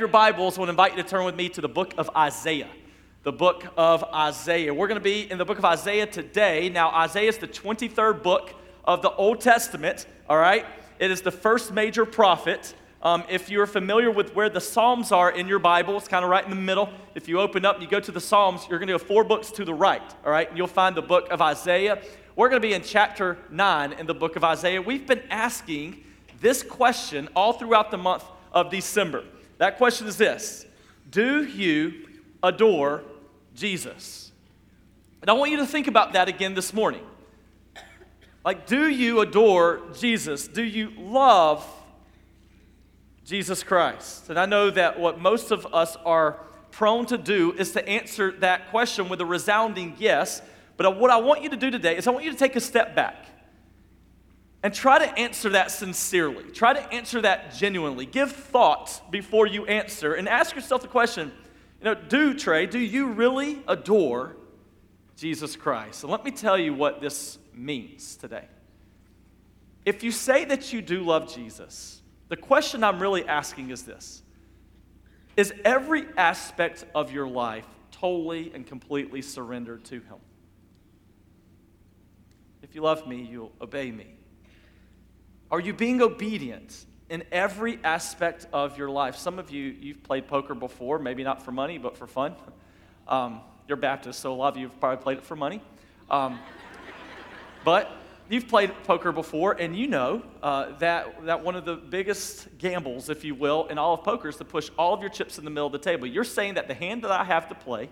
Have your Bibles, I want to invite you to turn with me to the book of Isaiah. The book of Isaiah. We're going to be in the book of Isaiah today. Now, Isaiah is the 23rd book of the Old Testament, all right? It is the first major prophet. Um, if you're familiar with where the Psalms are in your Bible, it's kind of right in the middle. If you open up and you go to the Psalms, you're going to go four books to the right, all right? And you'll find the book of Isaiah. We're going to be in chapter 9 in the book of Isaiah. We've been asking this question all throughout the month of December. That question is this Do you adore Jesus? And I want you to think about that again this morning. Like, do you adore Jesus? Do you love Jesus Christ? And I know that what most of us are prone to do is to answer that question with a resounding yes. But what I want you to do today is I want you to take a step back. And try to answer that sincerely. Try to answer that genuinely. Give thought before you answer and ask yourself the question you know, do, Trey, do you really adore Jesus Christ? And let me tell you what this means today. If you say that you do love Jesus, the question I'm really asking is this Is every aspect of your life totally and completely surrendered to Him? If you love me, you'll obey me. Are you being obedient in every aspect of your life? Some of you, you've played poker before, maybe not for money, but for fun. Um, you're Baptist, so a lot of you have probably played it for money. Um, but you've played poker before, and you know uh, that, that one of the biggest gambles, if you will, in all of poker is to push all of your chips in the middle of the table. You're saying that the hand that I have to play,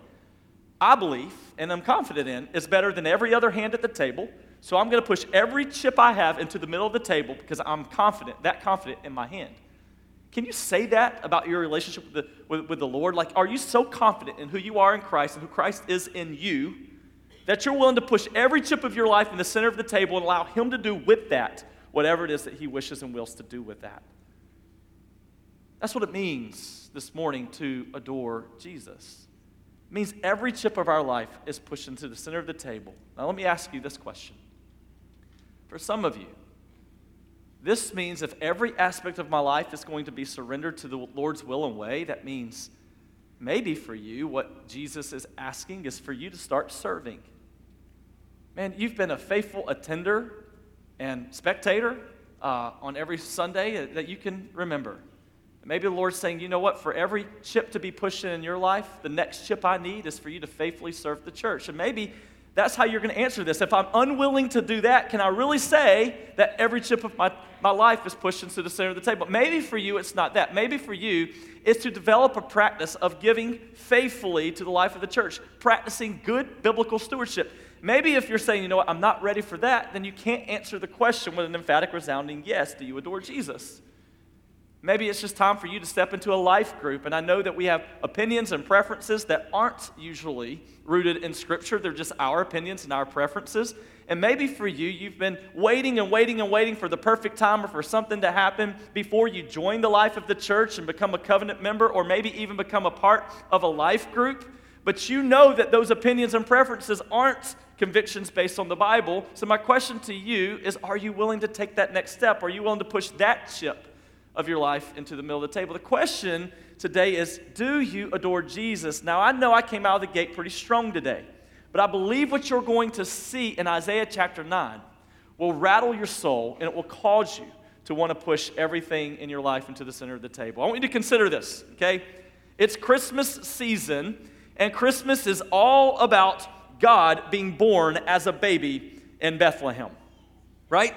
I believe and I'm confident in, is better than every other hand at the table. So I'm going to push every chip I have into the middle of the table because I'm confident, that confident in my hand. Can you say that about your relationship with the, with, with the Lord? Like, are you so confident in who you are in Christ and who Christ is in you that you're willing to push every chip of your life in the center of the table and allow Him to do with that whatever it is that He wishes and wills to do with that? That's what it means this morning to adore Jesus. It means every chip of our life is pushed into the center of the table. Now, let me ask you this question for some of you. This means if every aspect of my life is going to be surrendered to the Lord's will and way, that means maybe for you, what Jesus is asking is for you to start serving. Man, you've been a faithful attender and spectator uh, on every Sunday that you can remember. Maybe the Lord's saying, you know what, for every chip to be pushed in, in your life, the next chip I need is for you to faithfully serve the church. And maybe that's how you're going to answer this. If I'm unwilling to do that, can I really say that every chip of my, my life is pushed into the center of the table? Maybe for you, it's not that. Maybe for you, it's to develop a practice of giving faithfully to the life of the church, practicing good biblical stewardship. Maybe if you're saying, you know what, I'm not ready for that, then you can't answer the question with an emphatic, resounding yes. Do you adore Jesus? Maybe it's just time for you to step into a life group. And I know that we have opinions and preferences that aren't usually rooted in Scripture, they're just our opinions and our preferences. And maybe for you, you've been waiting and waiting and waiting for the perfect time or for something to happen before you join the life of the church and become a covenant member or maybe even become a part of a life group. But you know that those opinions and preferences aren't convictions based on the Bible. So, my question to you is Are you willing to take that next step? Are you willing to push that chip of your life into the middle of the table. The question today is Do you adore Jesus? Now, I know I came out of the gate pretty strong today, but I believe what you're going to see in Isaiah chapter 9 will rattle your soul and it will cause you to want to push everything in your life into the center of the table. I want you to consider this, okay? It's Christmas season, and Christmas is all about God being born as a baby in Bethlehem, right?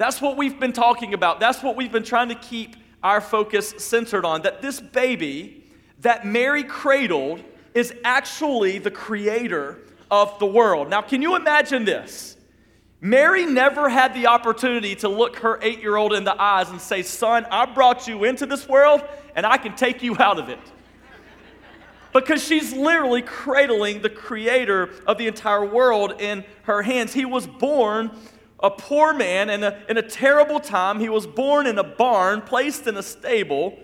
That's what we've been talking about. That's what we've been trying to keep our focus centered on. That this baby that Mary cradled is actually the creator of the world. Now, can you imagine this? Mary never had the opportunity to look her eight year old in the eyes and say, Son, I brought you into this world and I can take you out of it. Because she's literally cradling the creator of the entire world in her hands. He was born a poor man in a, in a terrible time. He was born in a barn, placed in a stable,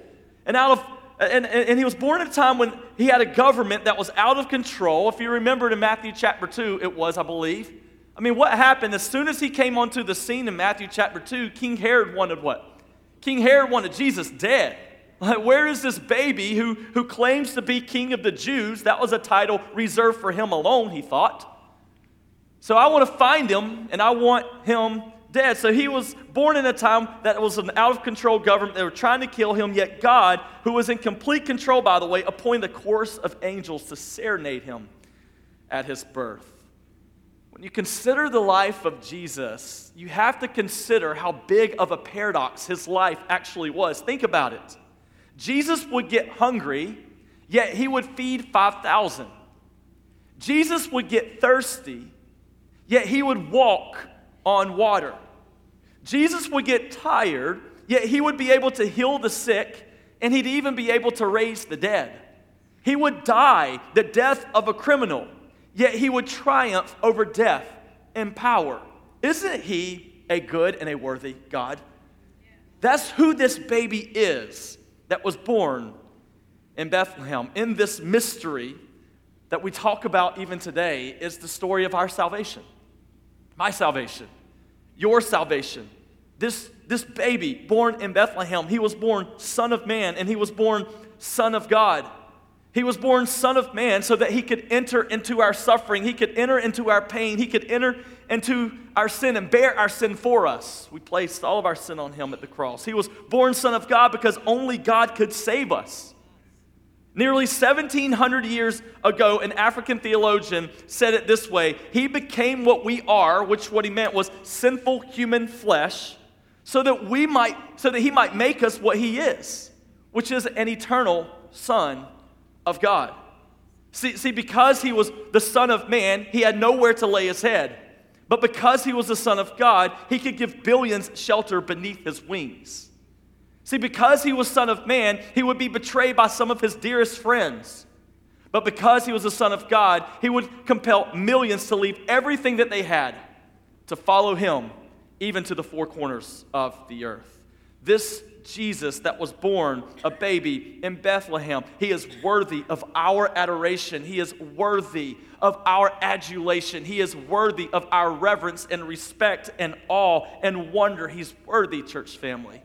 and out of and, and he was born at a time when he had a government that was out of control. If you remember in Matthew chapter 2, it was, I believe. I mean, what happened? As soon as he came onto the scene in Matthew chapter 2, King Herod wanted what? King Herod wanted Jesus dead. Like, where is this baby who, who claims to be king of the Jews? That was a title reserved for him alone, he thought. So I want to find him and I want him dead. So he was born in a time that was an out of control government. They were trying to kill him, yet God, who was in complete control, by the way, appointed a chorus of angels to serenade him at his birth. When you consider the life of Jesus, you have to consider how big of a paradox his life actually was. Think about it. Jesus would get hungry, yet he would feed 5,000. Jesus would get thirsty, yet he would walk on water. Jesus would get tired, yet he would be able to heal the sick, and he'd even be able to raise the dead. He would die the death of a criminal, yet he would triumph over death and power. Isn't he a good and a worthy God? That's who this baby is that was born in Bethlehem. In this mystery that we talk about even today is the story of our salvation. My salvation, your salvation. This, this baby born in Bethlehem, he was born Son of Man and he was born Son of God. He was born Son of Man so that he could enter into our suffering, he could enter into our pain, he could enter into our sin and bear our sin for us. We placed all of our sin on him at the cross. He was born Son of God because only God could save us. Nearly 1700 years ago, an African theologian said it this way He became what we are, which what he meant was sinful human flesh, so that we might, so that he might make us what he is, which is an eternal Son of God. See, see, because he was the Son of Man, he had nowhere to lay his head. But because he was the Son of God, he could give billions shelter beneath his wings. See, because he was Son of Man, he would be betrayed by some of his dearest friends. But because he was the Son of God, he would compel millions to leave everything that they had to follow him, even to the four corners of the earth. This Jesus that was born a baby in Bethlehem, he is worthy of our adoration. He is worthy of our adulation. He is worthy of our reverence and respect and awe and wonder. He's worthy, church family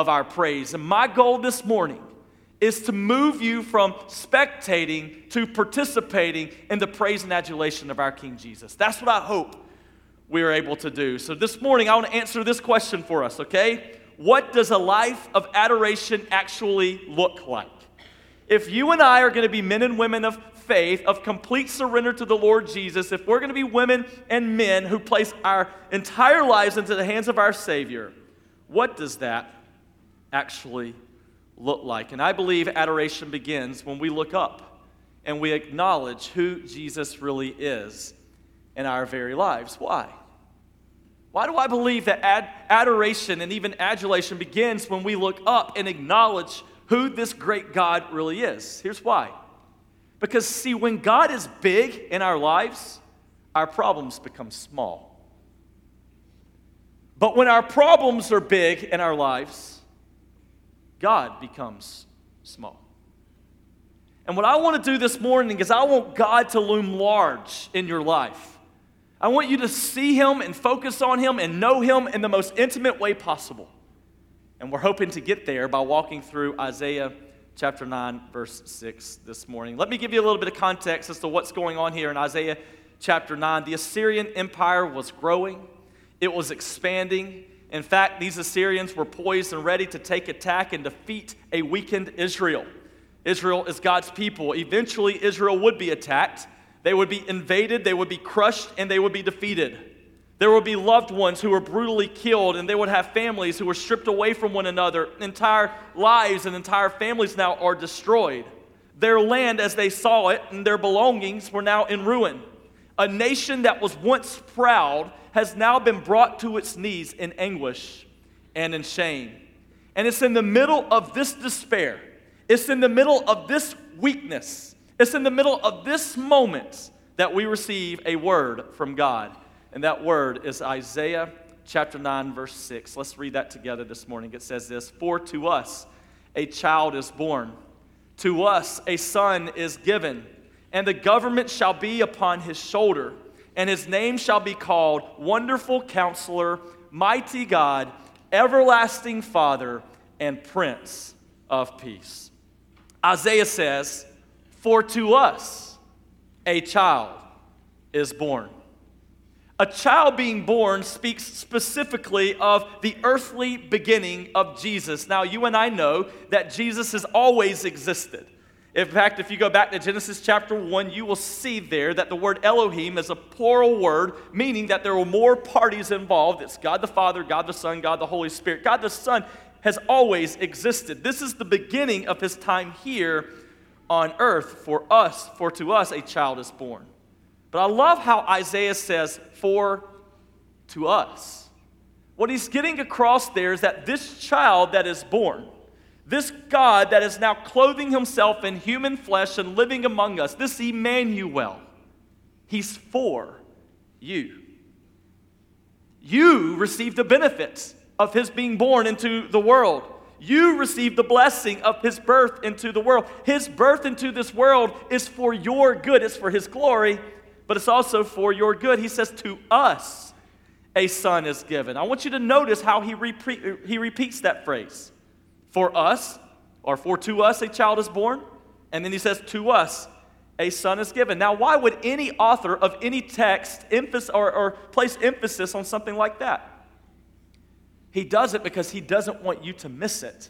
of our praise. And my goal this morning is to move you from spectating to participating in the praise and adulation of our King Jesus. That's what I hope we are able to do. So this morning, I want to answer this question for us, okay? What does a life of adoration actually look like? If you and I are going to be men and women of faith, of complete surrender to the Lord Jesus, if we're going to be women and men who place our entire lives into the hands of our Savior, what does that actually look like. And I believe adoration begins when we look up and we acknowledge who Jesus really is in our very lives. Why? Why do I believe that ad- adoration and even adulation begins when we look up and acknowledge who this great God really is? Here's why. Because, see, when God is big in our lives, our problems become small. But when our problems are big in our lives, God becomes small. And what I want to do this morning is I want God to loom large in your life. I want you to see Him and focus on Him and know Him in the most intimate way possible. And we're hoping to get there by walking through Isaiah chapter 9, verse 6 this morning. Let me give you a little bit of context as to what's going on here in Isaiah chapter 9. The Assyrian Empire was growing, it was expanding, in fact, these Assyrians were poised and ready to take attack and defeat a weakened Israel. Israel is God's people. Eventually, Israel would be attacked. They would be invaded, they would be crushed, and they would be defeated. There would be loved ones who were brutally killed, and they would have families who were stripped away from one another. Entire lives and entire families now are destroyed. Their land, as they saw it, and their belongings were now in ruin. A nation that was once proud has now been brought to its knees in anguish and in shame. And it's in the middle of this despair, it's in the middle of this weakness, it's in the middle of this moment that we receive a word from God. And that word is Isaiah chapter 9, verse 6. Let's read that together this morning. It says this For to us a child is born, to us a son is given, and the government shall be upon his shoulder and his name shall be called Wonderful Counselor, Mighty God, Everlasting Father, and Prince of peace. Isaiah says, For to us a child is born. A child being born speaks specifically of the earthly beginning of Jesus. Now, you and I know that Jesus has always existed. In fact, if you go back to Genesis chapter 1, you will see there that the word Elohim is a plural word, meaning that there were more parties involved. It's God the Father, God the Son, God the Holy Spirit. God the Son has always existed. This is the beginning of his time here on earth for us, for to us a child is born. But I love how Isaiah says, for to us. What he's getting across there is that this child that is born, this God that is now clothing himself in human flesh and living among us, this Emmanuel, he's for you. You receive the benefits of his being born into the world. You receive the blessing of his birth into the world. His birth into this world is for your good, it's for his glory, but it's also for your good. He says, To us a son is given. I want you to notice how he, repeat, he repeats that phrase. For us, or for to us a child is born. And then he says, To us a son is given. Now, why would any author of any text emphasis or, or place emphasis on something like that? He does it because he doesn't want you to miss it.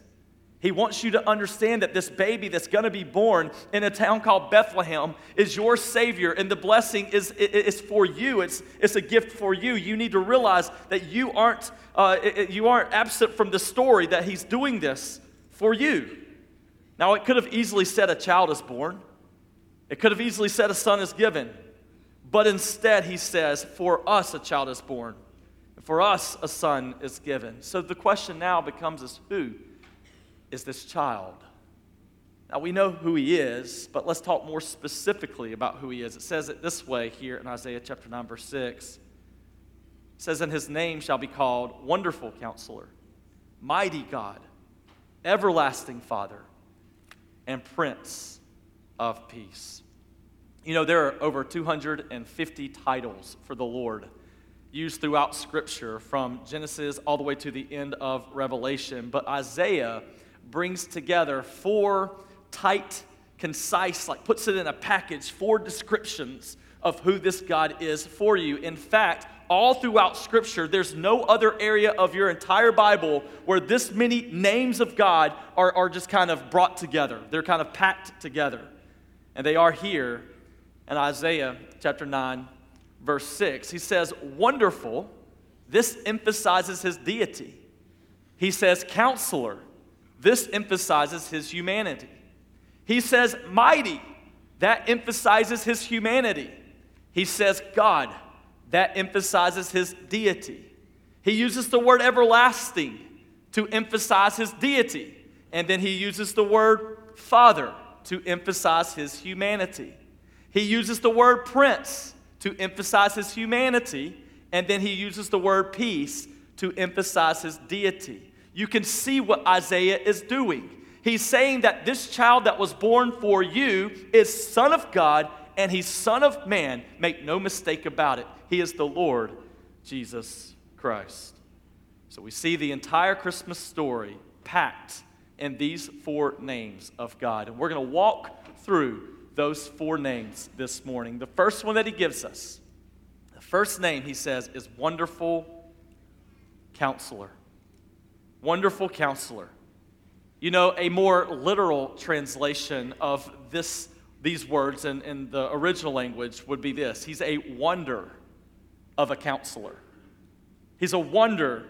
He wants you to understand that this baby that's going to be born in a town called Bethlehem is your Savior, and the blessing is, is for you. It's, it's a gift for you. You need to realize that you aren't, uh, you aren't absent from the story, that He's doing this for you. Now, it could have easily said a child is born, it could have easily said a son is given, but instead, He says, For us a child is born, for us a son is given. So the question now becomes is who? Is this child. Now, we know who he is, but let's talk more specifically about who he is. It says it this way here in Isaiah chapter 9, verse 6. It says, And his name shall be called Wonderful Counselor, Mighty God, Everlasting Father, and Prince of Peace. You know, there are over 250 titles for the Lord used throughout Scripture from Genesis all the way to the end of Revelation, but Isaiah brings together four tight, concise, like puts it in a package, four descriptions of who this God is for you. In fact, all throughout Scripture, there's no other area of your entire Bible where this many names of God are, are just kind of brought together. They're kind of packed together. And they are here in Isaiah chapter 9, verse 6. He says, Wonderful. This emphasizes his deity. He says, Counselor. This emphasizes his humanity. He says, mighty. That emphasizes his humanity. He says, God. That emphasizes his deity. He uses the word everlasting to emphasize his deity. And then he uses the word Father to emphasize his humanity. He uses the word Prince to emphasize his humanity. And then he uses the word Peace to emphasize his deity you can see what Isaiah is doing. He's saying that this child that was born for you is Son of God and he's Son of Man. Make no mistake about it. He is the Lord Jesus Christ. So we see the entire Christmas story packed in these four names of God. And we're going to walk through those four names this morning. The first one that he gives us, the first name he says is Wonderful Counselor. Wonderful counselor. You know, a more literal translation of this, these words in, in the original language would be this He's a wonder of a counselor. He's a wonder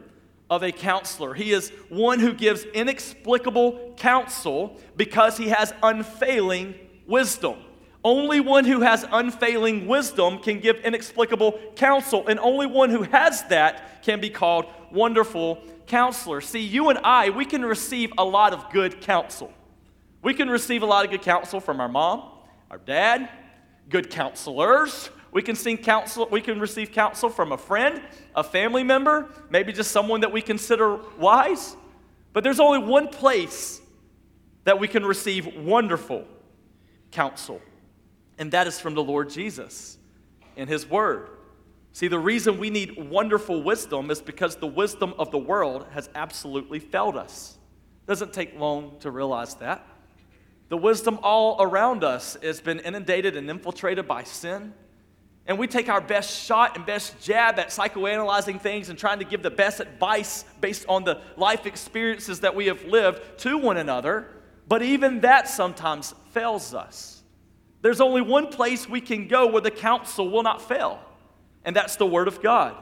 of a counselor. He is one who gives inexplicable counsel because he has unfailing wisdom. Only one who has unfailing wisdom can give inexplicable counsel, and only one who has that can be called wonderful counselor. See, you and I, we can receive a lot of good counsel. We can receive a lot of good counsel from our mom, our dad, good counselors. We can see counsel, we can receive counsel from a friend, a family member, maybe just someone that we consider wise. But there's only one place that we can receive wonderful counsel, and that is from the Lord Jesus in His Word. See, the reason we need wonderful wisdom is because the wisdom of the world has absolutely failed us. It Doesn't take long to realize that. The wisdom all around us has been inundated and infiltrated by sin. And we take our best shot and best jab at psychoanalyzing things and trying to give the best advice based on the life experiences that we have lived to one another. But even that sometimes fails us. There's only one place we can go where the counsel will not fail, and that's the Word of God.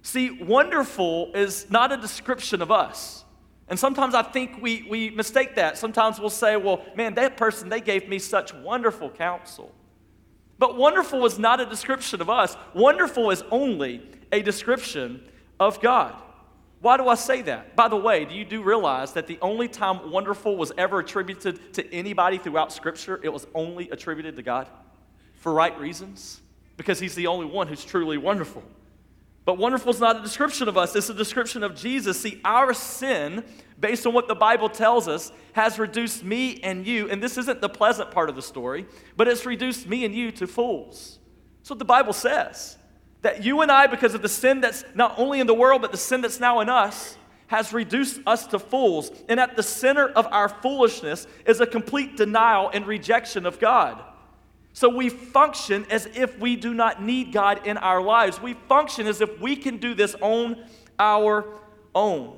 See, wonderful is not a description of us. And sometimes I think we, we mistake that. Sometimes we'll say, well, man, that person, they gave me such wonderful counsel. But wonderful is not a description of us, wonderful is only a description of God. Why do I say that? By the way, do you do realize that the only time wonderful was ever attributed to anybody throughout Scripture, it was only attributed to God? For right reasons? Because He's the only one who's truly wonderful. But wonderful is not a description of us, it's a description of Jesus. See, our sin, based on what the Bible tells us, has reduced me and you, and this isn't the pleasant part of the story, but it's reduced me and you to fools. That's what the Bible says. That you and I, because of the sin that's not only in the world, but the sin that's now in us, has reduced us to fools. And at the center of our foolishness is a complete denial and rejection of God. So we function as if we do not need God in our lives. We function as if we can do this on our own.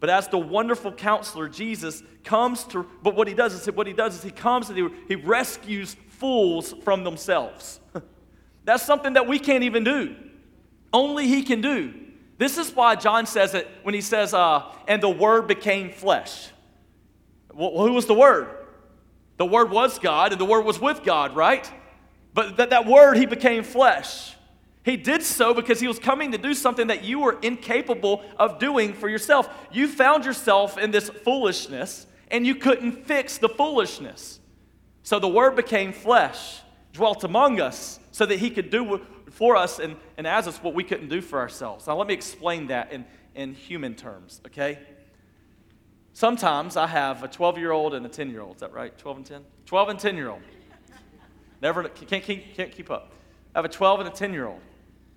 But as the wonderful counselor, Jesus comes to, but what he does is what he does is he comes and he, he rescues fools from themselves. That's something that we can't even do. Only he can do. This is why John says it when he says, uh, and the word became flesh. Well, who was the word? The Word was God, and the Word was with God, right? But that, that Word, He became flesh. He did so because He was coming to do something that you were incapable of doing for yourself. You found yourself in this foolishness, and you couldn't fix the foolishness. So the Word became flesh, dwelt among us, so that He could do for us and, and as us what we couldn't do for ourselves. Now, let me explain that in, in human terms, okay? Sometimes I have a 12 year old and a 10 year old. Is that right? 12 and 10? 12 and 10 year old. Never, can't, keep, can't keep up. I have a 12 and a 10 year old.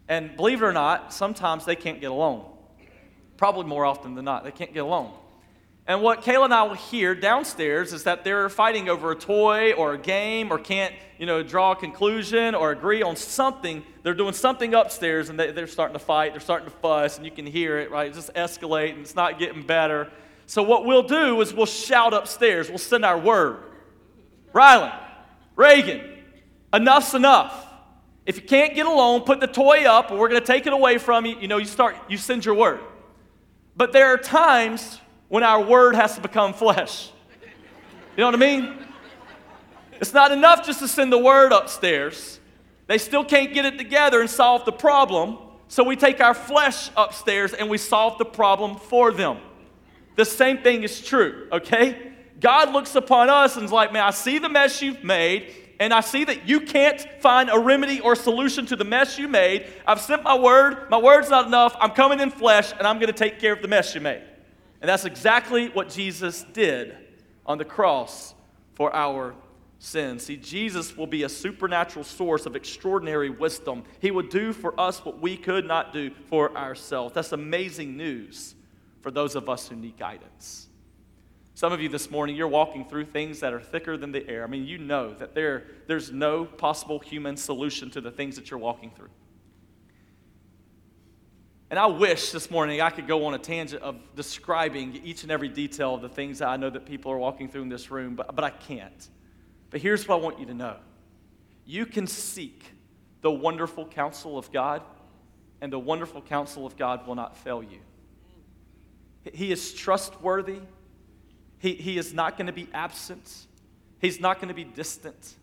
And believe it or not, sometimes they can't get along. Probably more often than not, they can't get along. And what Kayla and I will hear downstairs is that they're fighting over a toy or a game or can't, you know, draw a conclusion or agree on something. They're doing something upstairs and they, are starting to fight. They're starting to fuss, and you can hear it, right? It's just escalate and it's not getting better. So, what we'll do is we'll shout upstairs. We'll send our word. Rylan, Reagan, enough's enough. If you can't get along, put the toy up, or we're going to take it away from you. You know, you start, you send your word. But there are times when our word has to become flesh. You know what I mean? It's not enough just to send the word upstairs. They still can't get it together and solve the problem. So we take our flesh upstairs and we solve the problem for them the same thing is true, okay? God looks upon us and is like, man, I see the mess you've made, and I see that you can't find a remedy or solution to the mess you made. I've sent my word, my word's not enough. I'm coming in flesh, and I'm going to take care of the mess you made. And that's exactly what Jesus did on the cross for our sins. See, Jesus will be a supernatural source of extraordinary wisdom. He will do for us what we could not do for ourselves. That's amazing news for those of us who need guidance. Some of you this morning, you're walking through things that are thicker than the air. I mean, you know that there, there's no possible human solution to the things that you're walking through. And I wish this morning I could go on a tangent of describing each and every detail of the things that I know that people are walking through in this room, but, but I can't. But here's what I want you to know you can seek the wonderful counsel of God, and the wonderful counsel of God will not fail you. He is trustworthy. He, he is not going to be absent. He's not going to be distant.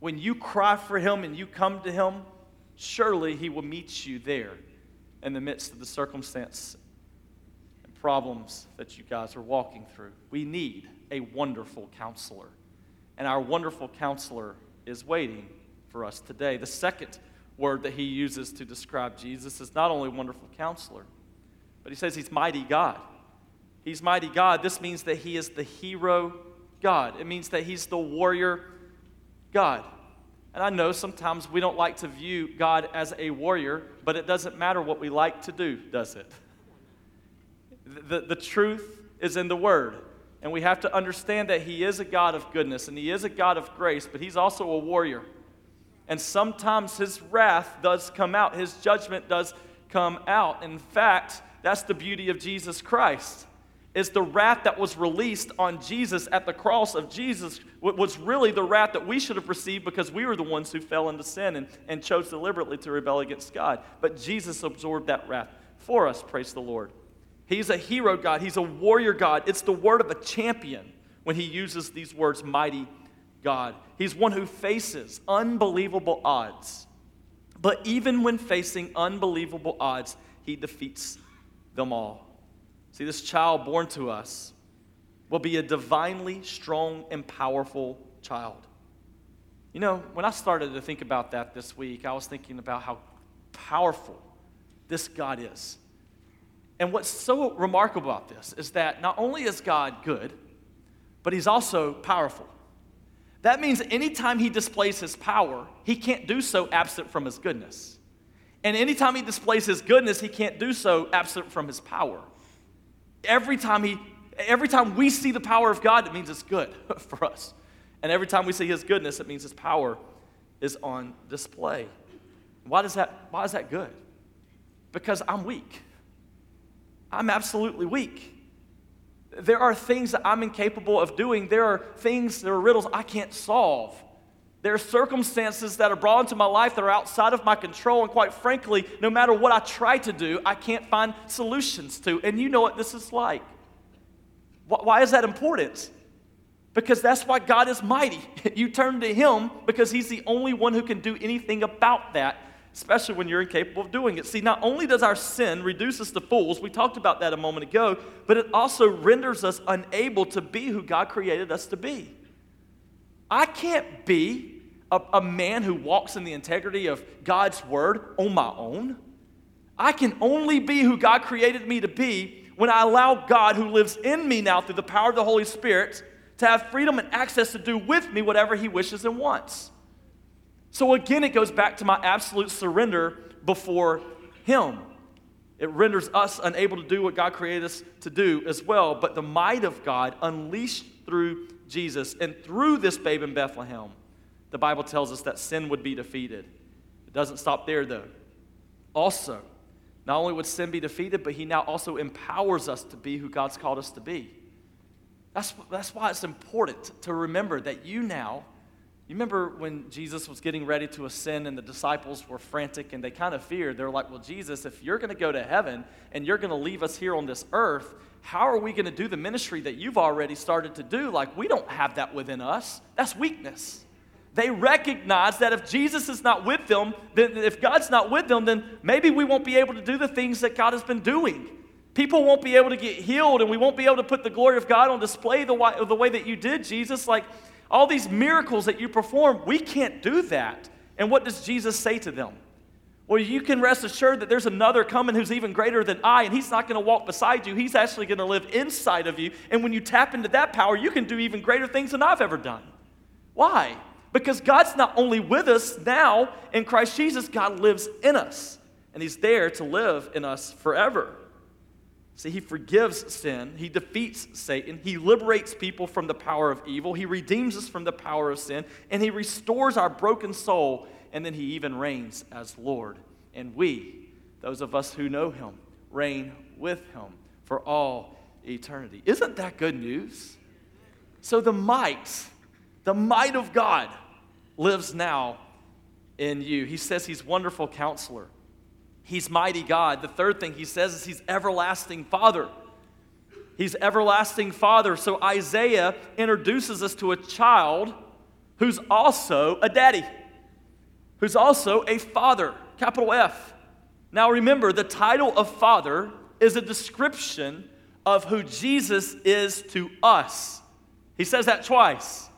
When you cry for him and you come to him, surely he will meet you there in the midst of the circumstance and problems that you guys are walking through. We need a wonderful counselor. And our wonderful counselor is waiting for us today. The second word that he uses to describe Jesus is not only wonderful counselor, but he says he's mighty God. He's mighty God. This means that he is the hero God. It means that he's the warrior God. And I know sometimes we don't like to view God as a warrior, but it doesn't matter what we like to do, does it? The, the truth is in the Word. And we have to understand that He is a God of goodness and He is a God of grace, but He's also a warrior. And sometimes His wrath does come out, His judgment does come out. In fact, that's the beauty of Jesus Christ. Is the wrath that was released on Jesus at the cross of Jesus was really the wrath that we should have received because we were the ones who fell into sin and, and chose deliberately to rebel against God. But Jesus absorbed that wrath for us, praise the Lord. He's a hero God, He's a warrior God. It's the word of a champion when He uses these words, mighty God. He's one who faces unbelievable odds. But even when facing unbelievable odds, He defeats them all. See, this child born to us will be a divinely strong and powerful child. You know, when I started to think about that this week, I was thinking about how powerful this God is. And what's so remarkable about this is that not only is God good, but he's also powerful. That means anytime he displays his power, he can't do so absent from his goodness. And anytime he displays his goodness, he can't do so absent from his power. Every time he every time we see the power of God, it means it's good for us. And every time we see his goodness, it means his power is on display. Why does that why is that good? Because I'm weak. I'm absolutely weak. There are things that I'm incapable of doing. There are things, there are riddles I can't solve. There are circumstances that are brought into my life that are outside of my control. And quite frankly, no matter what I try to do, I can't find solutions to. And you know what this is like. Why is that important? Because that's why God is mighty. You turn to Him because He's the only one who can do anything about that especially when you're incapable of doing it. See, not only does our sin reduce us to fools, we talked about that a moment ago, but it also renders us unable to be who God created us to be. I can't be a, a man who walks in the integrity of God's word on my own. I can only be who God created me to be when I allow God, who lives in me now through the power of the Holy Spirit, to have freedom and access to do with me whatever He wishes and wants. So again, it goes back to my absolute surrender before Him. It renders us unable to do what God created us to do as well. But the might of God unleashed through Jesus and through this babe in Bethlehem, the Bible tells us that sin would be defeated. It doesn't stop there, though. Also, not only would sin be defeated, but He now also empowers us to be who God's called us to be. That's, that's why it's important to remember that you now you remember when Jesus was getting ready to ascend and the disciples were frantic and they kind of feared. They're like, Well, Jesus, if you're going to go to heaven and you're going to leave us here on this earth, how are we going to do the ministry that you've already started to do? Like, we don't have that within us. That's weakness. They recognize that if Jesus is not with them, then if God's not with them, then maybe we won't be able to do the things that God has been doing. People won't be able to get healed, and we won't be able to put the glory of God on display the way, the way that you did, Jesus. Like, all these miracles that you perform, we can't do that. And what does Jesus say to them? Well, you can rest assured that there's another coming who's even greater than I, and he's not going to walk beside you. He's actually going to live inside of you. And when you tap into that power, you can do even greater things than I've ever done. Why? Because God's not only with us now in Christ Jesus, God lives in us, and he's there to live in us forever. See, he forgives sin, he defeats Satan, he liberates people from the power of evil, he redeems us from the power of sin, and he restores our broken soul, and then he even reigns as Lord. And we, those of us who know him, reign with him for all eternity. Isn't that good news? So the might, the might of God lives now in you. He says he's wonderful counselor. He's mighty God. The third thing he says is he's everlasting Father. He's everlasting Father. So Isaiah introduces us to a child who's also a daddy, who's also a father, capital F. Now remember, the title of Father is a description of who Jesus is to us. He says that twice.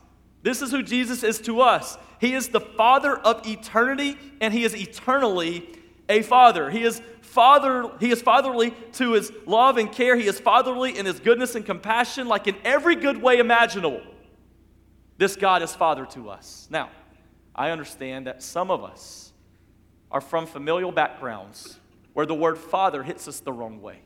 This is who Jesus is to us. He is the Father of eternity, and He is eternally a father. He is father he is fatherly to his love and care. He is fatherly in his goodness and compassion like in every good way imaginable. This God is father to us. Now, I understand that some of us are from familial backgrounds where the word father hits us the wrong way.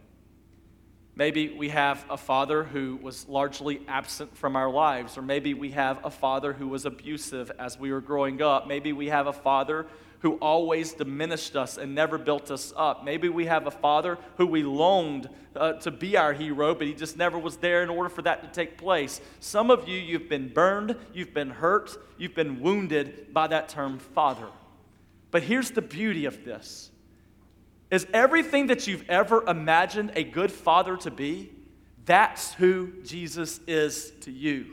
Maybe we have a father who was largely absent from our lives, or maybe we have a father who was abusive as we were growing up. Maybe we have a father who always diminished us and never built us up. Maybe we have a father who we longed uh, to be our hero, but he just never was there in order for that to take place. Some of you, you've been burned, you've been hurt, you've been wounded by that term father. But here's the beauty of this is everything that you've ever imagined a good father to be, that's who Jesus is to you.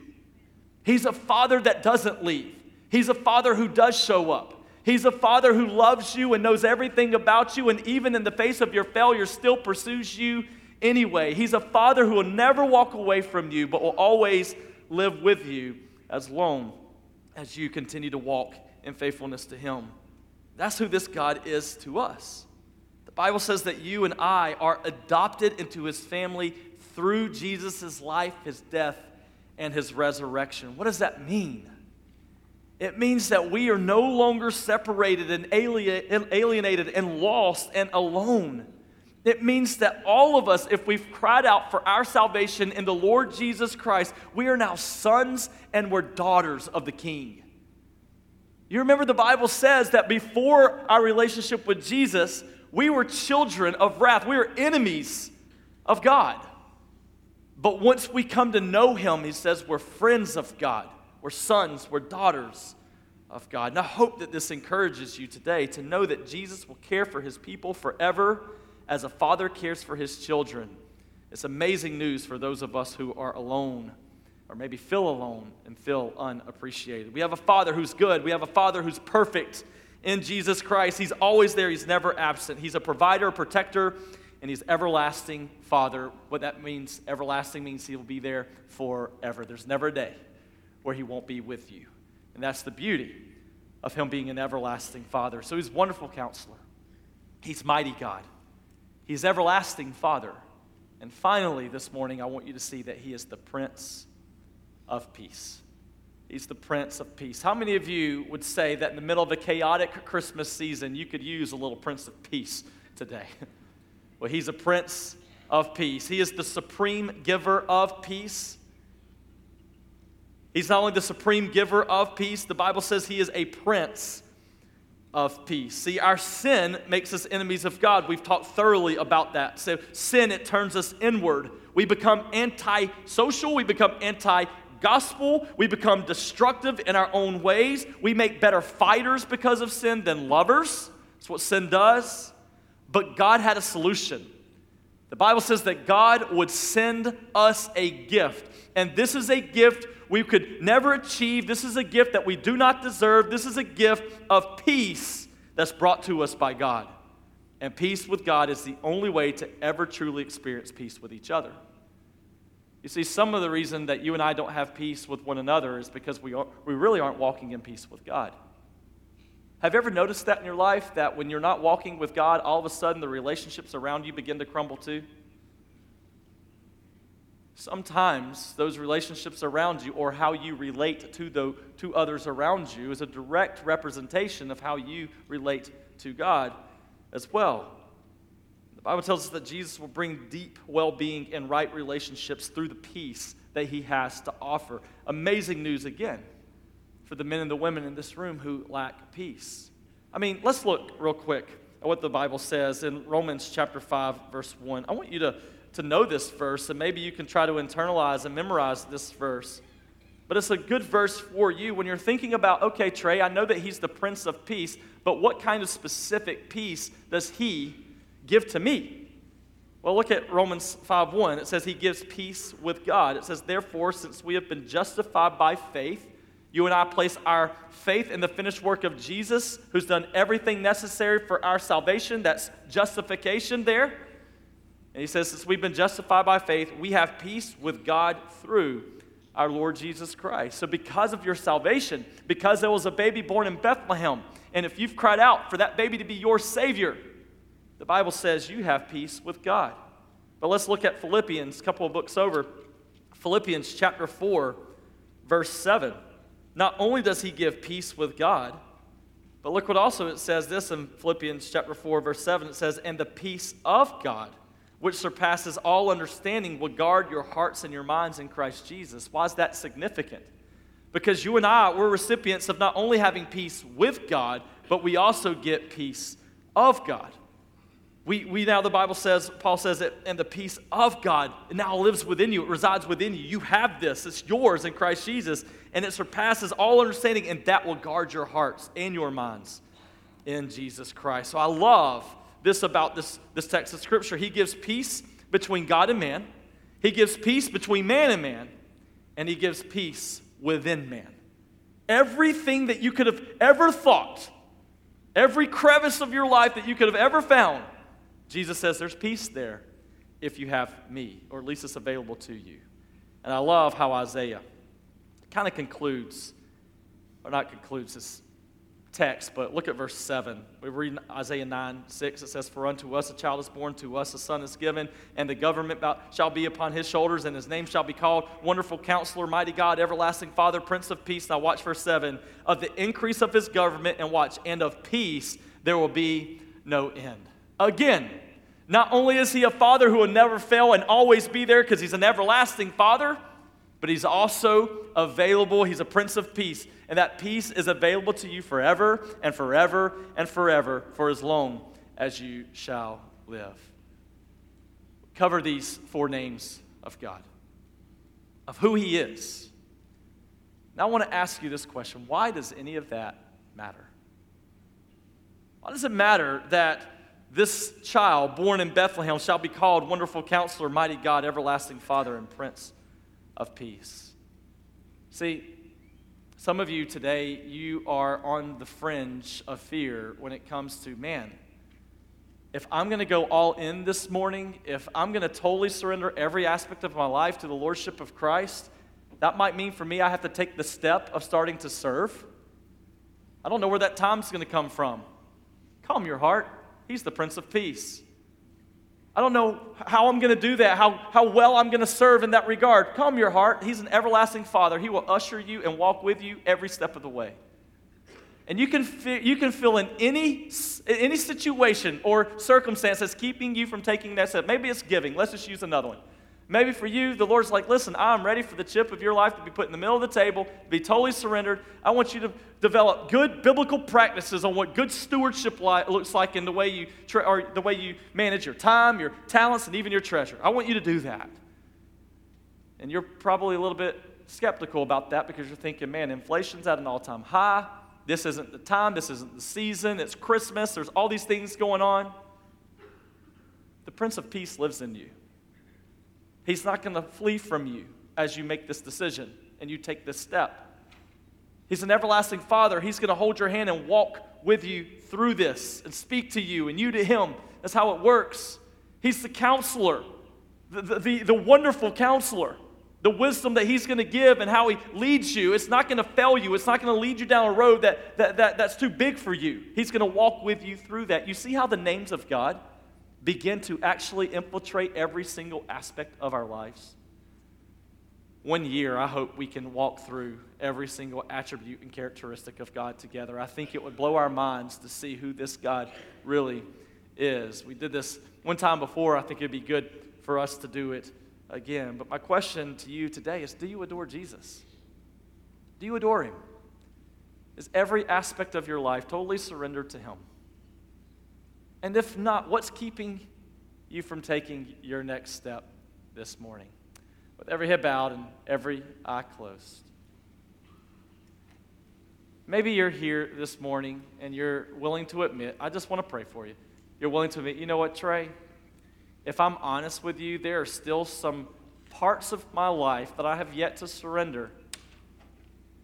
He's a father that doesn't leave. He's a father who does show up. He's a father who loves you and knows everything about you, and even in the face of your failure, still pursues you anyway. He's a father who will never walk away from you, but will always live with you as long as you continue to walk in faithfulness to Him. That's who this God is to us. The Bible says that you and I are adopted into his family through Jesus' life, his death, and his resurrection. What does that mean? It means that we are no longer separated and alienated and lost and alone. It means that all of us, if we've cried out for our salvation in the Lord Jesus Christ, we are now sons and we're daughters of the King. You remember the Bible says that before our relationship with Jesus, we were children of wrath. We were enemies of God. But once we come to know Him, He says we're friends of God. We're sons, we're daughters of God. And I hope that this encourages you today to know that Jesus will care for His people forever as a father cares for His children. It's amazing news for those of us who are alone or maybe feel alone and feel unappreciated. We have a father who's good, we have a father who's perfect in Jesus Christ. He's always there, He's never absent. He's a provider, a protector, and He's everlasting Father. What that means, everlasting means He will be there forever. There's never a day where He won't be with you. And that's the beauty of Him being an everlasting Father. So He's wonderful counselor, He's mighty God, He's everlasting Father. And finally, this morning, I want you to see that He is the Prince of Peace. He's the Prince of Peace. How many of you would say that in the middle of a chaotic Christmas season, you could use a little Prince of Peace today? Well, He's a Prince of Peace. He is the supreme giver of peace. He's not only the supreme giver of peace, the Bible says He is a Prince of peace. See, our sin makes us enemies of God. We've talked thoroughly about that. So, sin, it turns us inward. We become anti-social, we become anti gospel. We become destructive in our own ways. We make better fighters because of sin than lovers. That's what sin does. But God had a solution. The Bible says that God would send us a gift. And this is a gift we could never achieve. This is a gift that we do not deserve. This is a gift of peace that's brought to us by God. And peace with God is the only way to ever truly experience peace with each other. You see, some of the reason that you and I don't have peace with one another is because we, are, we really aren't walking in peace with God. Have you ever noticed that in your life that when you're not walking with God, all of a sudden the relationships around you begin to crumble too? Sometimes those relationships around you or how you relate to, the, to others around you is a direct representation of how you relate to God as well. The Bible tells us that Jesus will bring deep well being and right relationships through the peace that he has to offer. Amazing news again for the men and the women in this room who lack peace. I mean, let's look real quick at what the Bible says in Romans chapter 5, verse 1. I want you to, to know this verse, and maybe you can try to internalize and memorize this verse. But it's a good verse for you when you're thinking about, okay, Trey, I know that he's the Prince of Peace, but what kind of specific peace does he give to me. Well, look at Romans 5:1. It says he gives peace with God. It says, "Therefore, since we have been justified by faith, you and I place our faith in the finished work of Jesus, who's done everything necessary for our salvation. That's justification there. And he says, since we've been justified by faith, we have peace with God through our Lord Jesus Christ. So, because of your salvation, because there was a baby born in Bethlehem, and if you've cried out for that baby to be your Savior, the Bible says you have peace with God. But let's look at Philippians, a couple of books over. Philippians chapter 4, verse 7. Not only does he give peace with God, but look what also it says this in Philippians chapter 4, verse 7. It says, And the peace of God, which surpasses all understanding, will guard your hearts and your minds in Christ Jesus. Why is that significant? Because you and I, we're recipients of not only having peace with God, but we also get peace of God. We, we now, the Bible says, Paul says it, and the peace of God now lives within you. It resides within you. You have this. It's yours in Christ Jesus, and it surpasses all understanding, and that will guard your hearts and your minds in Jesus Christ. So I love this about this, this text of Scripture. He gives peace between God and man, He gives peace between man and man, and He gives peace within man. Everything that you could have ever thought, every crevice of your life that you could have ever found, Jesus says there's peace there if you have me, or at least it's available to you. And I love how Isaiah kind of concludes, or not concludes this text, but look at verse 7. We read Isaiah 9 6. It says, For unto us a child is born, to us a son is given, and the government shall be upon his shoulders, and his name shall be called Wonderful Counselor, Mighty God, Everlasting Father, Prince of Peace. Now watch verse 7. Of the increase of his government, and watch, and of peace there will be no end. Again, not only is he a father who will never fail and always be there because he's an everlasting father, but he's also available. He's a prince of peace. And that peace is available to you forever and forever and forever for as long as you shall live. Cover these four names of God, of who he is. Now, I want to ask you this question why does any of that matter? Why does it matter that this child born in Bethlehem shall be called Wonderful Counselor, Mighty God, Everlasting Father, and Prince of Peace. See, some of you today, you are on the fringe of fear when it comes to, man, if I'm going to go all in this morning, if I'm going to totally surrender every aspect of my life to the Lordship of Christ, that might mean for me I have to take the step of starting to serve. I don't know where that time's going to come from. Calm your heart. He's the Prince of Peace. I don't know how I'm going to do that, how, how well I'm going to serve in that regard. Calm your heart. He's an everlasting Father. He will usher you and walk with you every step of the way. And you can, feel, you can feel in any, any situation or circumstance that's keeping you from taking that step. Maybe it's giving. Let's just use another one. Maybe for you, the Lord's like, listen, I'm ready for the chip of your life to be put in the middle of the table, be totally surrendered. I want you to develop good biblical practices on what good stewardship looks like in the way you tre- or the way you manage your time, your talents, and even your treasure. I want you to do that. And you're probably a little bit skeptical about that because you're thinking, man, inflation's at an all-time high. This isn't the time. This isn't the season. It's Christmas. There's all these things going on. The Prince of Peace lives in you. He's not going to flee from you as you make this decision and you take this step. He's an everlasting Father. He's going to hold your hand and walk with you through this and speak to you and you to Him. That's how it works. He's the counselor, the, the, the, the wonderful counselor. The wisdom that He's going to give and how He leads you, it's not going to fail you. It's not going to lead you down a road that, that, that, that's too big for you. He's going to walk with you through that. You see how the names of God begin to actually infiltrate every single aspect of our lives? One year, I hope we can walk through every single attribute and characteristic of God together. I think it would blow our minds to see who this God really is. We did this one time before. I think it'd be good for us to do it again. But my question to you today is do you adore Jesus? Do you adore him? Is every aspect of your life totally surrendered to him? And if not, what's keeping you from taking your next step this morning? With every head bowed and every eye closed. Maybe you're here this morning and you're willing to admit, I just want to pray for you. You're willing to admit, you know what, Trey? If I'm honest with you, there are still some parts of my life that I have yet to surrender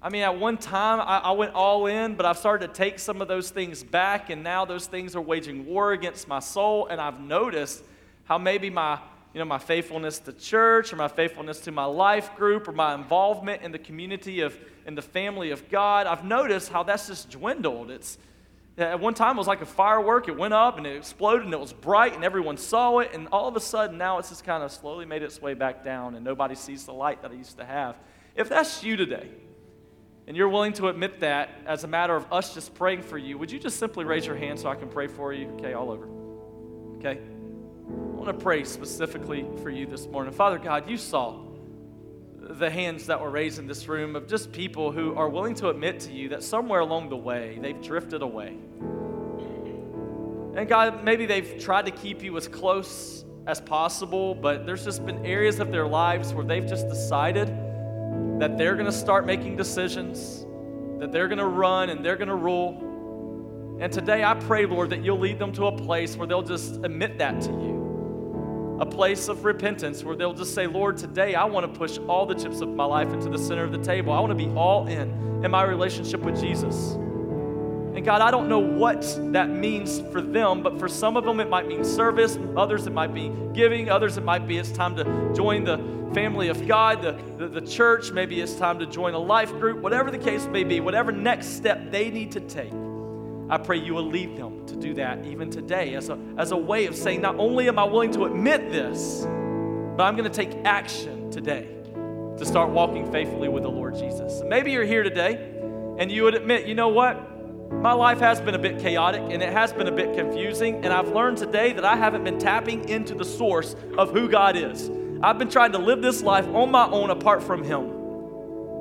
I mean, at one time, I, I, went all in, but I've started to take some of those things back, and now those things are waging war against my soul. And I've noticed how maybe my, you know, my faithfulness to church, or my faithfulness to my life group, or my involvement in the community of, in the family of God, I've noticed how that's just dwindled. It's, at one time, it was like a firework. It went up and it exploded and it was bright and everyone saw it. And all of a sudden, now it's just kind of slowly made its way back down and nobody sees the light that I used to have. If that's you today, and you're willing to admit that as a matter of us just praying for you, would you just simply raise your hand so I can pray for you? Okay, all over. Okay? I want to pray specifically for you this morning. Father God, you saw the hands that were raised in this room of just people who are willing to admit to you that somewhere along the way they've drifted away. And God, maybe they've tried to keep you as close as possible, but there's just been areas of their lives where they've just decided that they're going to start making decisions, that they're going to run and they're going to rule. And today I pray, Lord, that you'll lead them to a place where they'll just admit that to you. A place of repentance where they'll just say, Lord, today I want to push all the chips of my life into the center of the table. I want to be all in in my relationship with Jesus. And God, I don't know what that means for them, but for some of them it might mean service, others it might be giving, others it might be it's time to join the family of God, the, the, the, church, maybe it's time to join a life group, whatever the case may be, whatever next step they need to take. I pray you will lead them to do that even today as a, as a way of saying, not only am I willing to admit this, but I'm going to take action today to start walking faithfully with the Lord Jesus. Maybe you're here today and you would admit, you know what? My life has been a bit chaotic and it has been a bit confusing, and I've learned today that I haven't been tapping into the source of who God is. I've been trying to live this life on my own apart from Him.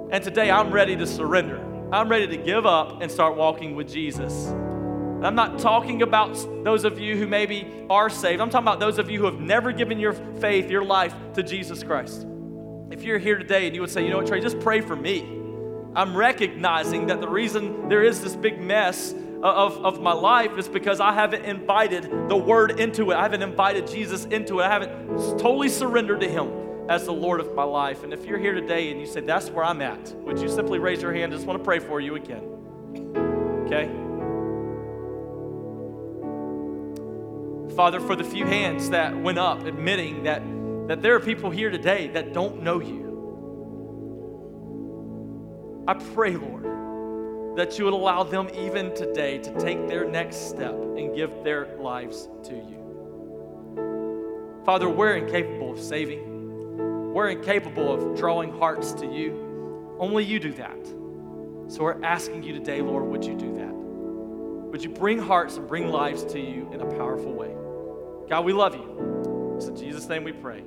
And today I'm ready to surrender. I'm ready to give up and start walking with Jesus. I'm not talking about those of you who maybe are saved. I'm talking about those of you who have never given your faith, your life to Jesus Christ. If you're here today and you would say, you know what, Trey, just pray for me. I'm recognizing that the reason there is this big mess uh, of, of my life is because I haven't invited the Word into it. I haven't invited Jesus into it. I haven't totally surrendered to Him as the Lord of my life. And if you're here today and you say, That's where I'm at, would you simply raise your hand? I just want to pray for you again. Okay? Father, for the few hands that went up admitting that, that there are people here today that don't know you, I pray, Lord, that you would allow them even today to take their next step and give their lives to you. Father, we're incapable of saving. We're incapable of drawing hearts to you. Only you do that. So we're asking you today, Lord, would you do that? Would you bring hearts and bring lives to you in a powerful way? God, we love you. It's in Jesus' name we pray.